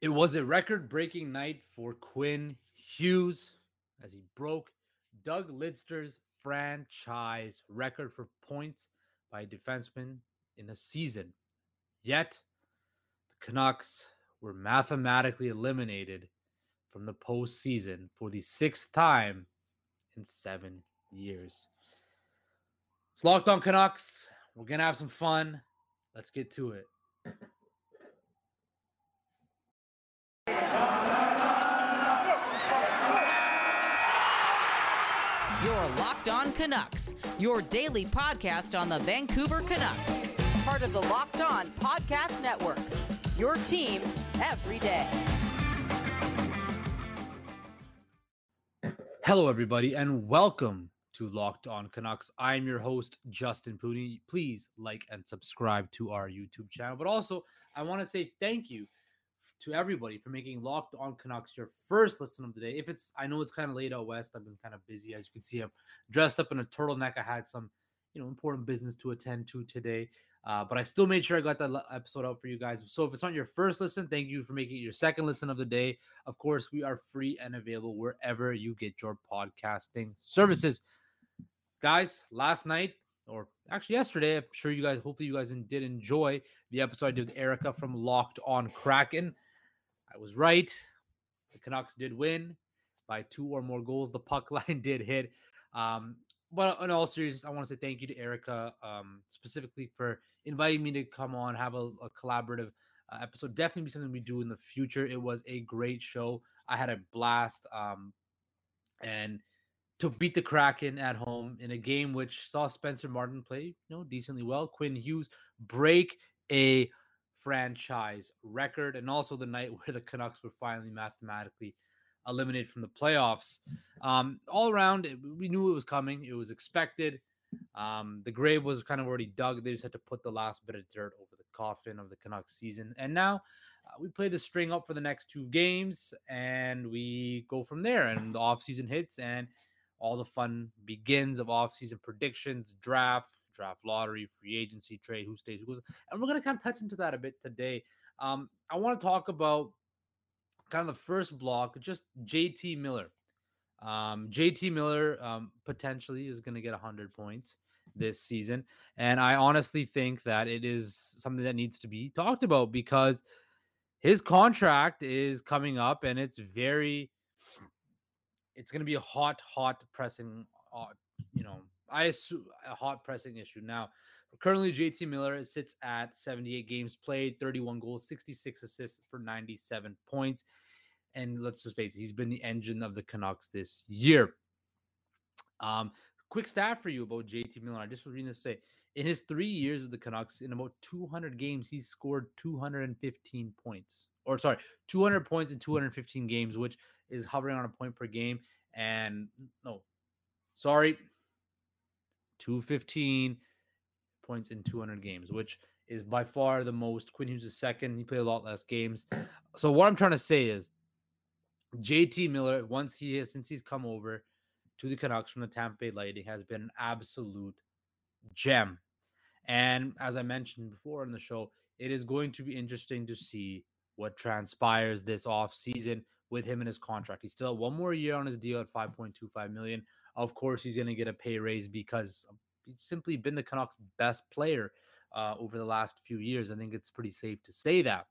It was a record breaking night for Quinn Hughes as he broke Doug Lidster's franchise record for points by a defenseman in a season. Yet, the Canucks were mathematically eliminated from the postseason for the sixth time in seven years. It's Locked On Canucks. We're going to have some fun. Let's get to it. Your Locked On Canucks, your daily podcast on the Vancouver Canucks. Part of the Locked On Podcast Network. Your team every day. Hello, everybody, and welcome to Locked On Canucks. I'm your host, Justin Pooney. Please like and subscribe to our YouTube channel. But also, I want to say thank you to everybody for making Locked On Canucks your first listen of the day. If it's, I know it's kind of late out west. I've been kind of busy, as you can see. I'm dressed up in a turtleneck. I had some, you know, important business to attend to today, uh, but I still made sure I got that episode out for you guys. So if it's not your first listen, thank you for making it your second listen of the day. Of course, we are free and available wherever you get your podcasting services. Guys, last night or actually yesterday, I'm sure you guys, hopefully you guys did enjoy the episode I did with Erica from Locked On Kraken. I was right. The Canucks did win by two or more goals. The puck line did hit. Um, but in all seriousness, I want to say thank you to Erica um, specifically for inviting me to come on, have a, a collaborative uh, episode. Definitely be something we do in the future. It was a great show. I had a blast. Um, and to beat the Kraken at home in a game which saw Spencer Martin play, you know, decently well. Quinn Hughes break a franchise record, and also the night where the Canucks were finally mathematically eliminated from the playoffs. Um, all around, we knew it was coming. It was expected. Um, the grave was kind of already dug. They just had to put the last bit of dirt over the coffin of the Canucks season. And now uh, we play the string up for the next two games and we go from there. And the offseason hits and all the fun begins of offseason predictions, draft, draft lottery, free agency, trade, who stays, who goes. And we're going to kind of touch into that a bit today. Um, I want to talk about kind of the first block, just JT Miller. Um, JT Miller um, potentially is going to get 100 points this season. And I honestly think that it is something that needs to be talked about because his contract is coming up and it's very, it's going to be a hot, hot pressing, uh, you know, I assume a hot pressing issue. Now, currently JT Miller sits at 78 games played, 31 goals, 66 assists for 97 points. And let's just face it, he's been the engine of the Canucks this year. Um, quick stat for you about JT Miller. I just was reading this today. In his three years with the Canucks, in about 200 games, he's scored 215 points. Or sorry, 200 points in 215 games, which is hovering on a point per game. And no, sorry, 215 points in 200 games, which is by far the most. Quinn Hughes is second. He played a lot less games. So what I'm trying to say is JT Miller, once he has since he's come over to the Canucks from the Tampa Bay Lightning, has been an absolute gem. And as I mentioned before in the show, it is going to be interesting to see what transpires this off season with him and his contract. He's still one more year on his deal at 5.25 million. Of course, he's going to get a pay raise because he's simply been the Canucks' best player uh, over the last few years. I think it's pretty safe to say that.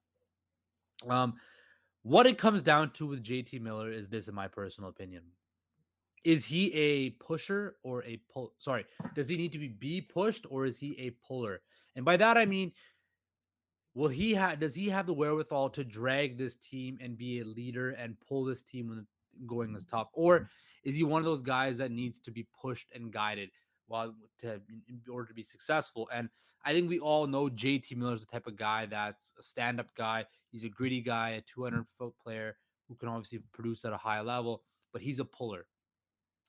Um, what it comes down to with JT Miller is this, in my personal opinion. Is he a pusher or a pull? Sorry, does he need to be be pushed or is he a puller? And by that I mean, will he have? Does he have the wherewithal to drag this team and be a leader and pull this team when going as top, or is he one of those guys that needs to be pushed and guided while to in order to be successful? And I think we all know JT Miller is the type of guy that's a stand-up guy. He's a gritty guy, a 200 foot player who can obviously produce at a high level, but he's a puller.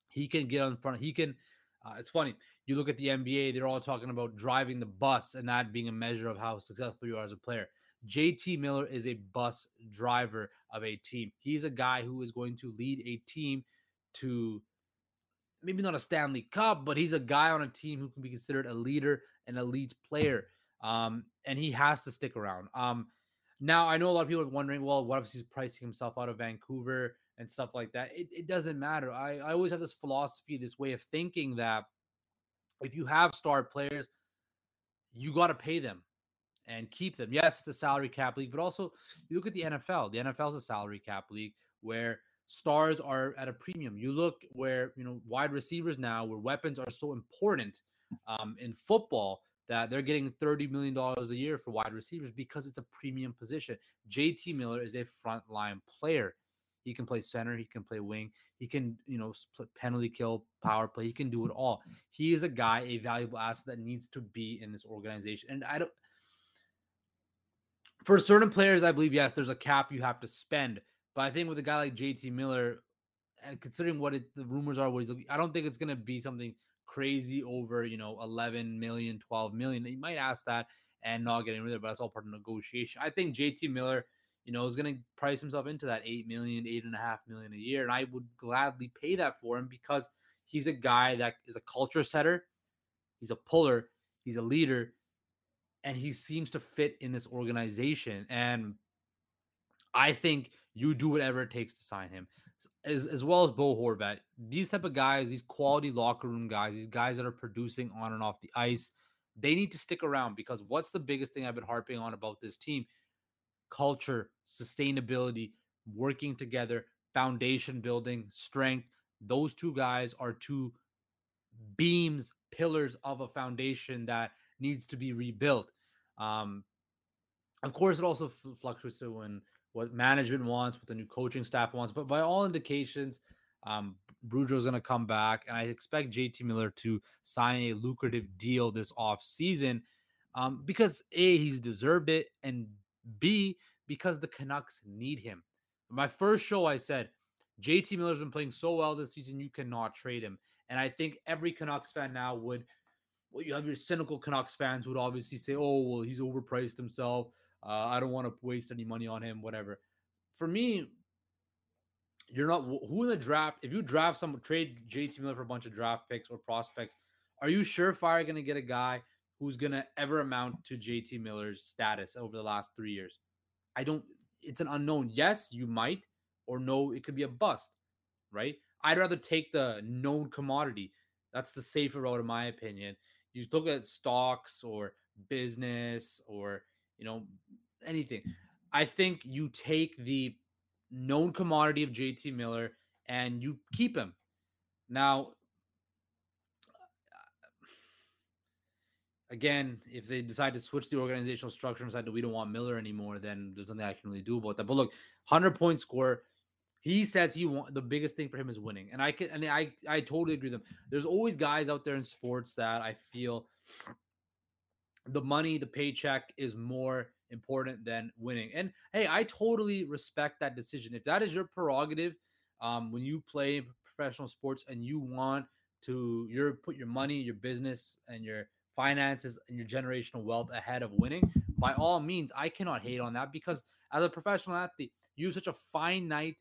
He can get on front. He can. Uh, it's funny. You look at the NBA; they're all talking about driving the bus and that being a measure of how successful you are as a player. JT Miller is a bus driver of a team. He's a guy who is going to lead a team to maybe not a Stanley Cup, but he's a guy on a team who can be considered a leader, an elite player. Um, and he has to stick around. Um, Now I know a lot of people are wondering, well, what if he's pricing himself out of Vancouver and stuff like that? It, it doesn't matter. I, I always have this philosophy, this way of thinking that if you have star players, you got to pay them and keep them. Yes, it's a salary cap league, but also you look at the NFL. The NFL is a salary cap league where stars are at a premium. You look where you know wide receivers now, where weapons are so important um, in football that they're getting thirty million dollars a year for wide receivers because it's a premium position. JT Miller is a frontline player. He can play center. He can play wing. He can, you know, penalty kill, power play. He can do it all. He is a guy, a valuable asset that needs to be in this organization. And I don't, for certain players, I believe yes, there's a cap you have to spend. But I think with a guy like JT Miller, and considering what it, the rumors are, what he's looking, I don't think it's going to be something crazy over you know 11 million, 12 million. He might ask that and not getting rid of it, but that's all part of negotiation. I think JT Miller, you know, is going to price himself into that eight million, eight and a half million a year, and I would gladly pay that for him because he's a guy that is a culture setter, he's a puller, he's a leader, and he seems to fit in this organization. And I think you do whatever it takes to sign him, as as well as Bo Horvat. These type of guys, these quality locker room guys, these guys that are producing on and off the ice, they need to stick around because what's the biggest thing I've been harping on about this team? Culture, sustainability, working together, foundation building, strength. Those two guys are two beams, pillars of a foundation that needs to be rebuilt. Um, of course, it also fluctuates when what management wants, what the new coaching staff wants. But by all indications, um, is going to come back, and I expect JT Miller to sign a lucrative deal this off season um, because A, he's deserved it, and B, because the Canucks need him. My first show, I said, JT Miller's been playing so well this season, you cannot trade him. And I think every Canucks fan now would well, you have your cynical Canucks fans would obviously say, "Oh, well, he's overpriced himself. Uh, I don't want to waste any money on him. Whatever." For me, you're not who in the draft. If you draft some trade JT Miller for a bunch of draft picks or prospects, are you surefire going to get a guy who's going to ever amount to JT Miller's status over the last three years? I don't. It's an unknown. Yes, you might, or no, it could be a bust. Right? I'd rather take the known commodity. That's the safer route, in my opinion you look at stocks or business or you know anything. I think you take the known commodity of jt miller and you keep him. Now again if they decide to switch the organizational structure and decide that we don't want miller anymore then there's nothing i can really do about that. But look 100 point score he says he want the biggest thing for him is winning, and I can and I I totally agree with him. There's always guys out there in sports that I feel the money, the paycheck is more important than winning. And hey, I totally respect that decision. If that is your prerogative, um, when you play professional sports and you want to you put your money, your business, and your finances and your generational wealth ahead of winning, by all means, I cannot hate on that because as a professional athlete, you have such a finite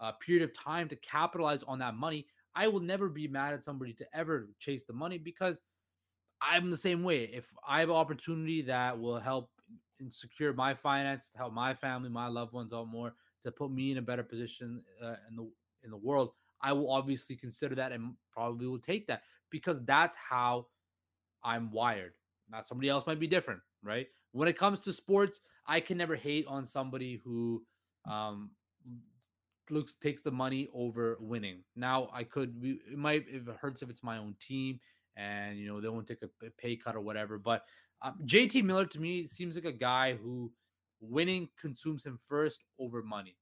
uh, period of time to capitalize on that money, I will never be mad at somebody to ever chase the money because I'm the same way. If I have an opportunity that will help secure my finances, help my family, my loved ones out more, to put me in a better position uh, in the in the world, I will obviously consider that and probably will take that because that's how I'm wired. Now somebody else might be different, right? When it comes to sports, I can never hate on somebody who um, looks takes the money over winning. Now I could it might it hurts if it's my own team and you know they won't take a pay cut or whatever. But um, JT Miller to me seems like a guy who winning consumes him first over money.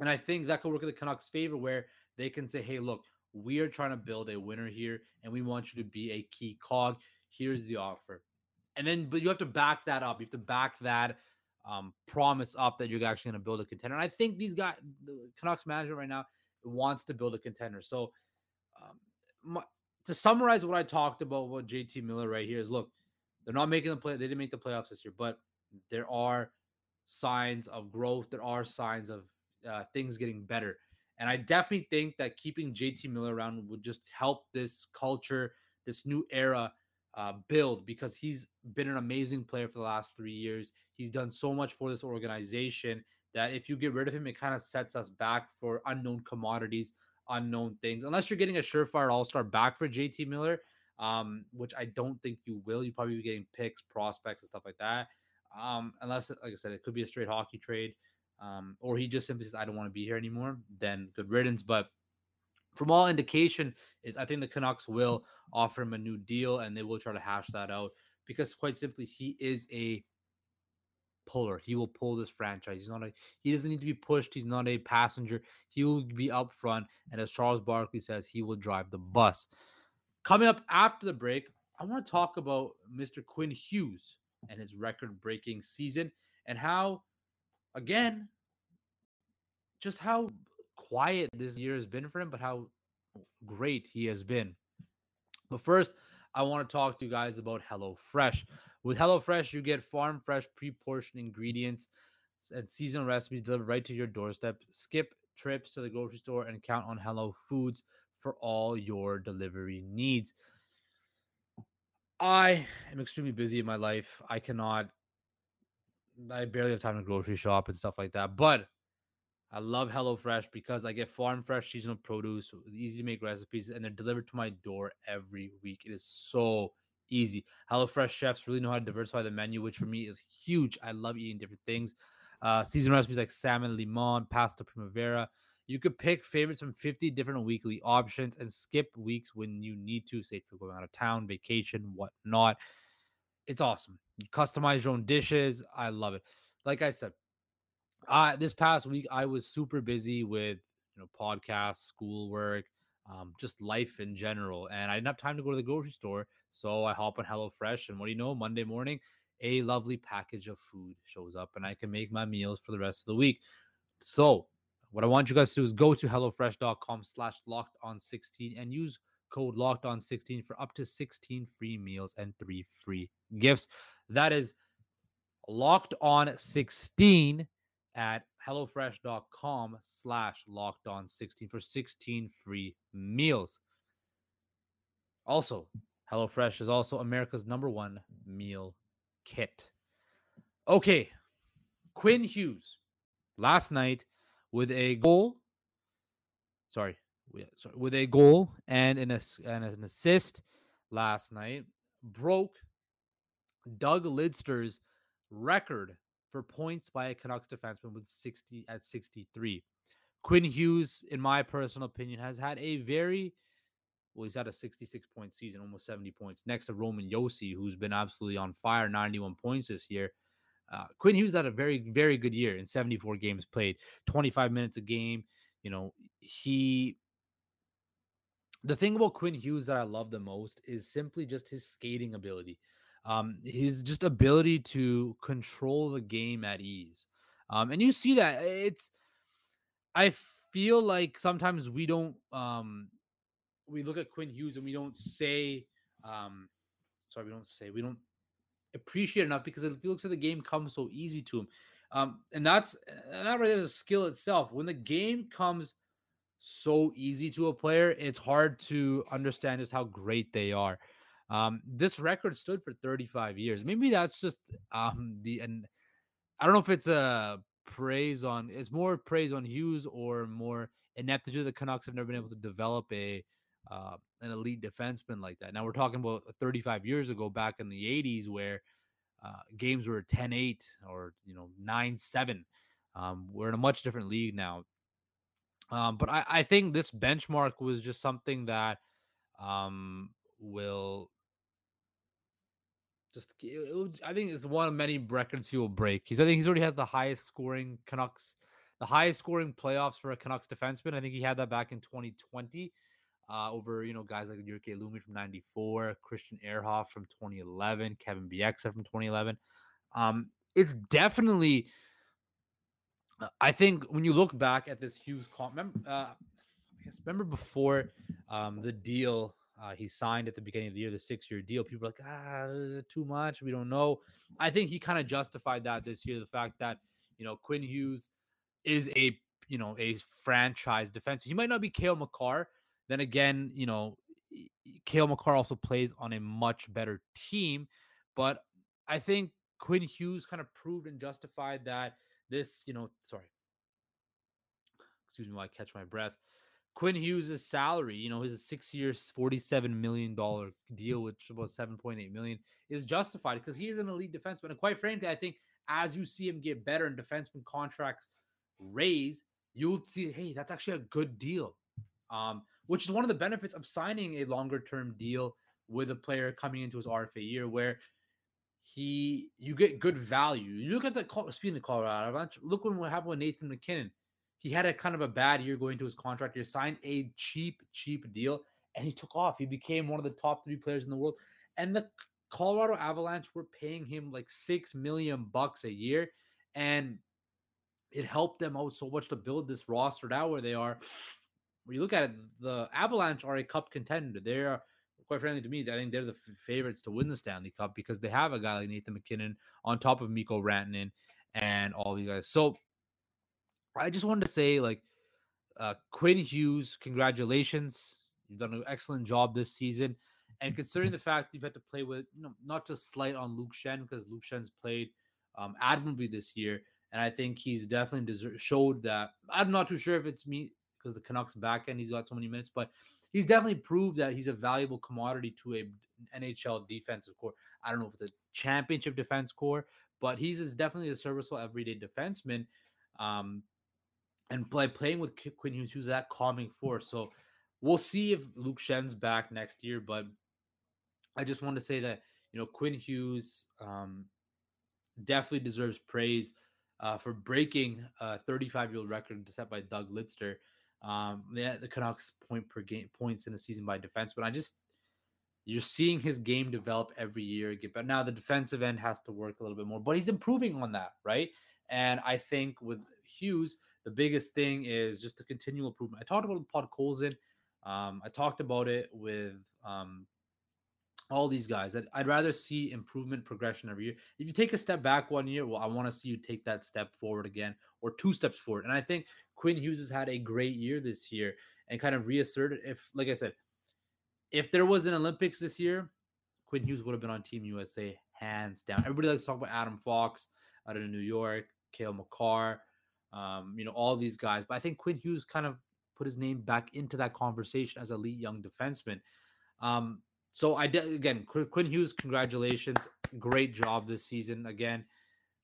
And I think that could work in the Canucks' favor where they can say, hey, look, we are trying to build a winner here and we want you to be a key cog. Here's the offer. And then, but you have to back that up. You have to back that um, promise up that you're actually going to build a contender. And I think these guys, the Canucks management right now, wants to build a contender. So, um, my, to summarize what I talked about with JT Miller right here is look, they're not making the play. They didn't make the playoffs this year, but there are signs of growth. There are signs of uh, things getting better. And I definitely think that keeping JT Miller around would just help this culture, this new era uh, build because he's been an amazing player for the last three years. He's done so much for this organization that if you get rid of him, it kind of sets us back for unknown commodities, unknown things. Unless you're getting a surefire all star back for JT Miller, um, which I don't think you will. You probably be getting picks, prospects, and stuff like that. Um, unless, like I said, it could be a straight hockey trade, um, or he just simply says, "I don't want to be here anymore." Then good riddance. But from all indication, is I think the Canucks will offer him a new deal, and they will try to hash that out because, quite simply, he is a puller. He will pull this franchise. He's not a he doesn't need to be pushed. He's not a passenger. He will be up front. And as Charles Barkley says, he will drive the bus. Coming up after the break, I want to talk about Mr. Quinn Hughes and his record-breaking season and how, again, just how quiet this year has been for him, but how great he has been. But first, I want to talk to you guys about HelloFresh. With HelloFresh, you get farm fresh, pre portioned ingredients and seasonal recipes delivered right to your doorstep. Skip trips to the grocery store and count on Hello Foods for all your delivery needs. I am extremely busy in my life. I cannot, I barely have time to grocery shop and stuff like that. But I love HelloFresh because I get farm fresh seasonal produce, easy to make recipes, and they're delivered to my door every week. It is so easy. HelloFresh chefs really know how to diversify the menu, which for me is huge. I love eating different things. Uh, seasonal recipes like salmon limon, pasta primavera. You could pick favorites from 50 different weekly options and skip weeks when you need to, say if you're going out of town, vacation, whatnot. It's awesome. You customize your own dishes. I love it. Like I said, uh, this past week I was super busy with you know podcasts, schoolwork, um, just life in general. And I didn't have time to go to the grocery store. So I hop on HelloFresh. And what do you know? Monday morning, a lovely package of food shows up and I can make my meals for the rest of the week. So what I want you guys to do is go to HelloFresh.com slash locked on 16 and use code locked on 16 for up to 16 free meals and three free gifts. That is locked on 16 at hellofresh.com slash locked on 16 for 16 free meals. Also, HelloFresh is also America's number one meal kit. Okay, Quinn Hughes last night with a goal. Sorry, with a goal and an, and an assist last night broke Doug Lidster's record for points by a Canucks defenseman with 60 at 63. Quinn Hughes, in my personal opinion, has had a very well, he's had a 66 point season, almost 70 points, next to Roman Josi, who's been absolutely on fire, 91 points this year. Uh, Quinn Hughes had a very, very good year in 74 games played, 25 minutes a game. You know, he. The thing about Quinn Hughes that I love the most is simply just his skating ability um, his just ability to control the game at ease. Um, and you see that it's, I feel like sometimes we don't, um, we look at Quinn Hughes and we don't say, um, sorry, we don't say, we don't appreciate enough because it looks like the game comes so easy to him. Um, and that's not really a skill itself. When the game comes so easy to a player, it's hard to understand just how great they are. Um, this record stood for 35 years. Maybe that's just um the and I don't know if it's a praise on it's more praise on Hughes or more ineptitude. The Canucks have never been able to develop a uh, an elite defenseman like that. Now we're talking about 35 years ago, back in the 80s, where uh, games were 10-8 or you know 9-7. Um, we're in a much different league now. Um, but I, I think this benchmark was just something that um, will just it, I think it's one of many records he will break. He's I think he's already has the highest scoring Canucks, the highest scoring playoffs for a Canucks defenseman. I think he had that back in 2020. Uh, over you know guys like Jyrki Lumme from '94, Christian Ehrhoff from 2011, Kevin Bieksa from 2011. Um, it's definitely, uh, I think when you look back at this Hughes comp, remember, uh, I guess remember before um, the deal uh, he signed at the beginning of the year the six year deal. People are like, ah, too much. We don't know. I think he kind of justified that this year. The fact that, you know, Quinn Hughes is a, you know, a franchise defense. He might not be Cale Makar. Then again, you know, Cale Makar also plays on a much better team, but I think Quinn Hughes kind of proved and justified that this, you know, sorry, excuse me while I catch my breath. Quinn Hughes' salary, you know, his six years, $47 million deal, which was 7.8 million, is justified because he is an elite defenseman. And quite frankly, I think as you see him get better and defenseman contracts raise, you'll see, hey, that's actually a good deal. Um, which is one of the benefits of signing a longer term deal with a player coming into his RFA year, where he you get good value. You look at the speaking of Colorado Avalanche, look what happened with Nathan MacKinnon. He had a kind of a bad year going to his contract. He signed a cheap, cheap deal, and he took off. He became one of the top three players in the world. And the Colorado Avalanche were paying him like six million bucks a year, and it helped them out so much to build this roster now where they are. When you look at it, the Avalanche are a cup contender. They are quite frankly to me, I think they're the f- favorites to win the Stanley Cup because they have a guy like Nathan MacKinnon on top of Mikko Rantanen and all these guys. So I just wanted to say, like, uh, Quinn Hughes, congratulations. You've done an excellent job this season. And considering the fact you've had to play with, you know, not to slight on Luke Schenn, because Luke Schenn's played um, admirably this year, and I think he's definitely deserved, showed that. I'm not too sure if it's me because the Canucks back end he's got so many minutes, but he's definitely proved that he's a valuable commodity to a NHL defensive core. I don't know if it's a championship defense core, but he's is definitely a serviceable everyday defenseman. Um, and play playing with Quinn Hughes, who's that calming force. So we'll see if Luke Schenn's back next year. But I just want to say that you know Quinn Hughes um, definitely deserves praise uh, for breaking a 35 year old record set by Doug Lidster. Um, yeah, the Canucks point per game points in a season by defense, but I just you're seeing his game develop every year. Get better. Now the defensive end has to work a little bit more, but he's improving on that, right? And I think with Hughes, the biggest thing is just the continual improvement. I talked about Podkolzin. Um, I talked about it with um, all these guys. That I'd rather see improvement, progression every year. If you take a step back one year, well, I want to see you take that step forward again, or two steps forward. And I think Quinn Hughes has had a great year this year and kind of reasserted. If, like I said, if there was an Olympics this year, Quinn Hughes would have been on Team USA hands down. Everybody likes to talk about Adam Fox out of New York, Cale Makar, um, you know, all these guys. But I think Quinn Hughes kind of put his name back into that conversation as elite young defenseman. Um, so I did again, Quinn Hughes, congratulations, great job this season again,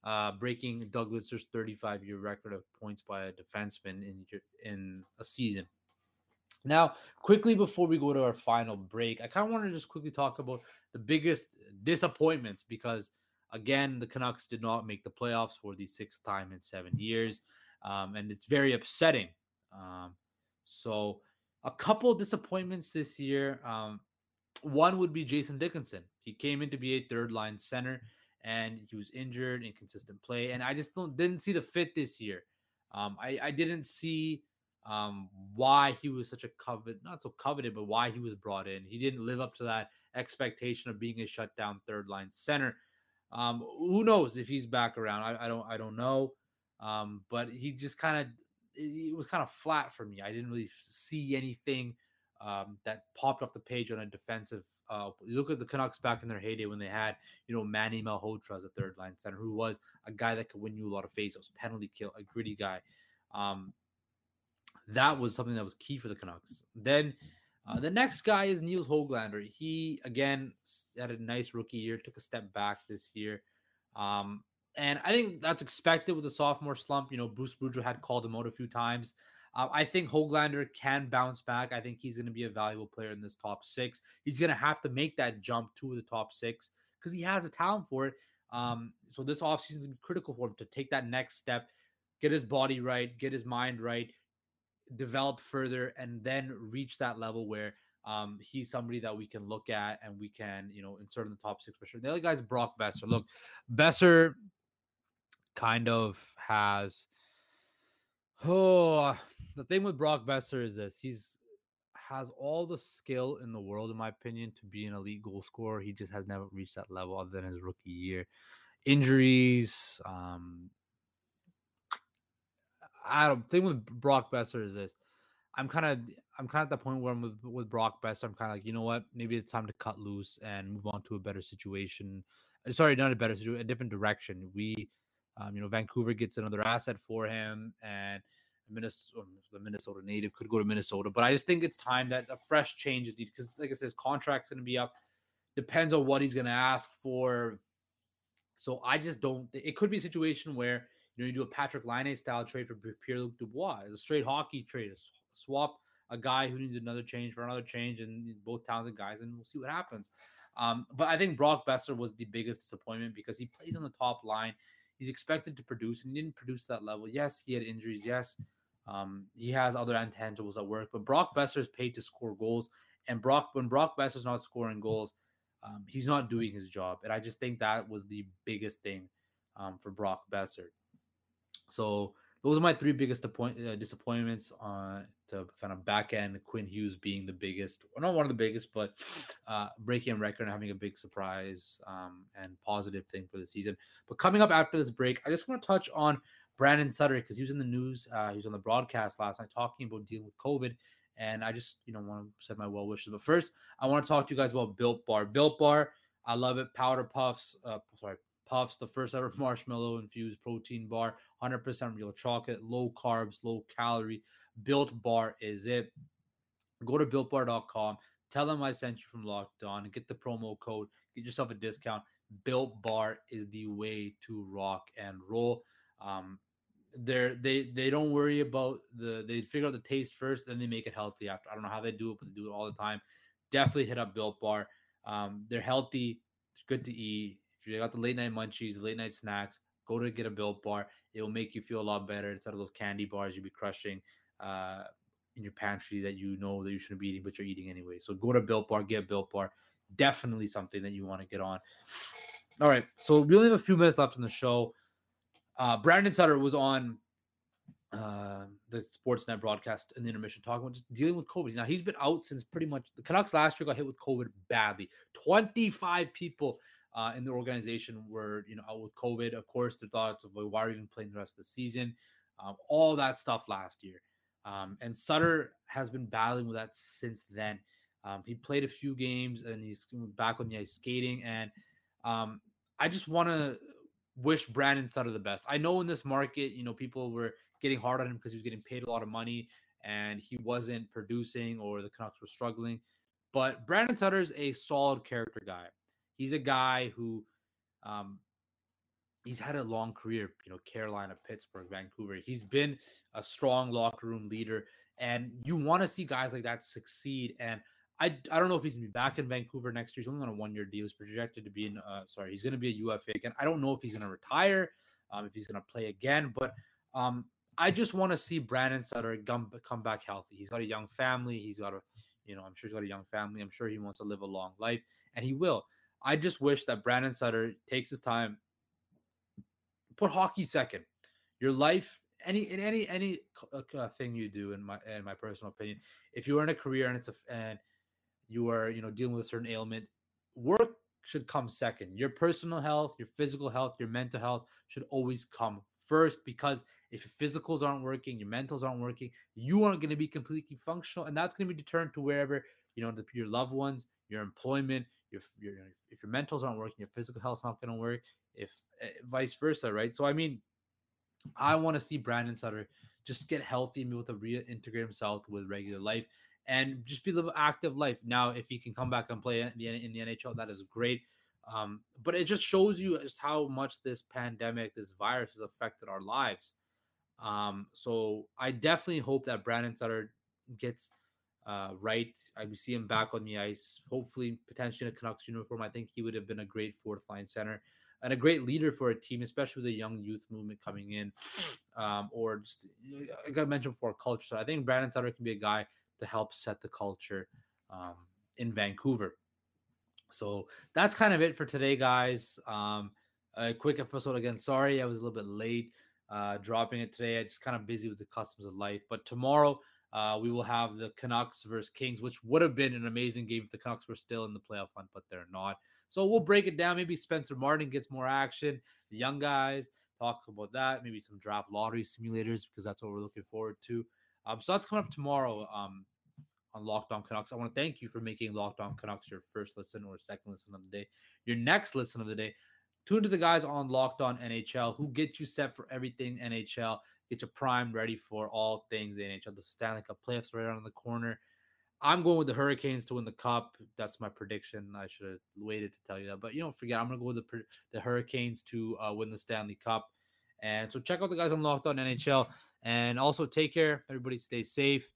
uh, breaking Doug Lidster's 35 year record of points by a defenseman in in a season. Now, quickly before we go to our final break, I kind of want to just quickly talk about the biggest disappointments because again, the Canucks did not make the playoffs for the sixth time in seven years, um, and it's very upsetting. Um, so, a couple disappointments this year. Um, one would be Jason Dickinson. He came in to be a third line center and he was injured, inconsistent play. And I just don't, didn't see the fit this year. Um, I, I didn't see um, why he was such a coveted, not so coveted, but why he was brought in. He didn't live up to that expectation of being a shutdown third line center. Um, who knows if he's back around? I, I don't, I don't know. Um, but he just kind of, it was kind of flat for me. I didn't really see anything um, that popped off the page on a defensive. Uh, look at the Canucks back in their heyday when they had, you know, Manny Malhotra as a third line center, who was a guy that could win you a lot of faceoffs, penalty kill, a gritty guy. Um, that was something that was key for the Canucks. Then uh, the next guy is Nils Hoglander. He again had a nice rookie year, took a step back this year. Um, and I think that's expected with the sophomore slump. You know, Bruce Boudreau had called him out a few times. Uh, I think Hoglander can bounce back. I think he's going to be a valuable player in this top six. He's going to have to make that jump to the top six because he has a talent for it. Um, so this offseason is going to be critical for him to take that next step, get his body right, get his mind right, develop further, and then reach that level where um, he's somebody that we can look at and we can, you know, insert in the top six for sure. The other guy's Brock Boeser. Look, Boeser kind of has oh the thing with Brock Boeser is this: he's has all the skill in the world, in my opinion, to be an elite goal scorer. He just has never reached that level other than his rookie year. Injuries. Um, I don't. Thing with Brock Boeser is this: I'm kind of I'm kind of at the point where I'm with, with Brock Best. I'm kind of like, you know what? Maybe it's time to cut loose and move on to a better situation. Uh, sorry, not a better situation, a different direction. We, um, you know, Vancouver gets another asset for him, and Minnesota, um, the Minnesota native could go to Minnesota. But I just think it's time that a fresh change is needed because, like I said, his contract's going to be up. Depends on what he's going to ask for. So I just don't. It could be a situation where you know you do a Patrik Laine style trade for Pierre Luc Dubois, it's a straight hockey trade, a swap a guy who needs another change for another change, and both talented guys, and we'll see what happens. Um, but I think Brock Boeser was the biggest disappointment because he plays on the top line. He's expected to produce, and he didn't produce that level. Yes, he had injuries. Yes, um, he has other intangibles at work, but Brock Boeser is paid to score goals. And Brock, when Brock Boeser's not scoring goals, um, he's not doing his job. And I just think that was the biggest thing um, for Brock Boeser. So those are my three biggest uh, disappointments on to kind of back end. Quinn Hughes being the biggest, well, not one of the biggest, but uh, breaking a record and having a big surprise um, and positive thing for the season. But coming up after this break, I just want to touch on Brandon Sutter because he was in the news. Uh, he was on the broadcast last night talking about dealing with COVID. And I just, you know, want to send my well wishes. But first, I want to talk to you guys about Built Bar. Built Bar, I love it. Powder puffs, uh, sorry, Puffs, the first ever marshmallow infused protein bar, 100% real chocolate, low carbs, low calorie. Built Bar is it. Go to builtbar.com. Tell them I sent you from Locked On and get the promo code. Get yourself a discount. Built Bar is the way to rock and roll. Um, they're they they don't worry about the they figure out the taste first, then they make it healthy after. I don't know how they do it, but they do it all the time. Definitely hit up Built Bar. Um, they're healthy, it's good to eat you got the late night munchies, late night snacks, go to get a built bar. It will make you feel a lot better instead of those candy bars you'll be crushing uh, in your pantry that you know that you shouldn't be eating, but you're eating anyway. So go to built bar, get built bar. Definitely something that you want to get on. All right, so we only have a few minutes left in the show. Uh, Brandon Sutter was on uh, the Sportsnet broadcast in the intermission talking about just dealing with COVID. Now he's been out since pretty much the Canucks last year got hit with COVID badly. 25 people uh, in the organization were you know out with COVID. Of course, the thoughts of why are we even playing the rest of the season, um, all that stuff last year. Um, and Sutter has been battling with that since then. Um, he played a few games and he's back on the ice skating. And um, I just want to wish Brandon Sutter the best. I know in this market, you know, people were getting hard on him because he was getting paid a lot of money and he wasn't producing or the Canucks were struggling. But Brandon Sutter is a solid character guy. He's a guy who um, he's had a long career, you know, Carolina, Pittsburgh, Vancouver. He's been a strong locker room leader, and you want to see guys like that succeed. And I, I don't know if he's gonna be back in Vancouver next year. He's only on a one year deal. He's projected to be in. Uh, sorry, he's gonna be a UFA again. I don't know if he's gonna retire, um, if he's gonna play again, but um, I just want to see Brandon Sutter come come back healthy. He's got a young family. He's got a, you know, I'm sure he's got a young family. I'm sure he wants to live a long life, and he will. I just wish that Brandon Sutter takes his time, put hockey second. Your life, any in any any uh, uh, thing you do, in my in my personal opinion, if you are in a career and it's a and you are you know dealing with a certain ailment, work should come second. Your personal health, your physical health, your mental health should always come first because if your physicals aren't working, your mentals aren't working, you aren't going to be completely functional, and that's going to be determined to wherever you know the, your loved ones, your employment, your, your if your mentals aren't working, your physical health's not going to work. If eh, vice versa, right? So I mean, I want to see Brandon Sutter just get healthy and be able to reintegrate himself with regular life and just be live active life. Now, if he can come back and play in the, in the NHL, that is great. Um, but it just shows you just how much this pandemic, this virus has affected our lives. Um, so I definitely hope that Brandon Sutter gets uh, right. I would see him back on the ice, hopefully, potentially in a Canucks uniform. I think he would have been a great fourth line center and a great leader for a team, especially with a young youth movement coming in, um, or just like I mentioned before, culture. So I think Brandon Sutter can be a guy to help set the culture um, in Vancouver. So that's kind of it for today, guys. Um, a quick episode again. Sorry, I was a little bit late uh, dropping it today. I just kind of busy with the customs of life. But tomorrow uh, we will have the Canucks versus Kings, which would have been an amazing game if the Canucks were still in the playoff hunt, but they're not. So we'll break it down. Maybe Spencer Martin gets more action. The young guys talk about that. Maybe some draft lottery simulators because that's what we're looking forward to. Um, so that's coming up tomorrow. Um, on Locked On Canucks. I want to thank you for making Locked On Canucks your first listen or second listen of the day, your next listen of the day. Tune to the guys on Locked On NHL who get you set for everything NHL, get you primed, ready for all things NHL. The Stanley Cup playoffs right around the corner. I'm going with the Hurricanes to win the cup. That's my prediction. I should have waited to tell you that, but you don't forget. I'm going to go with the the Hurricanes to uh, win the Stanley Cup. And so check out the guys on Locked On NHL, and also take care. Everybody, stay safe.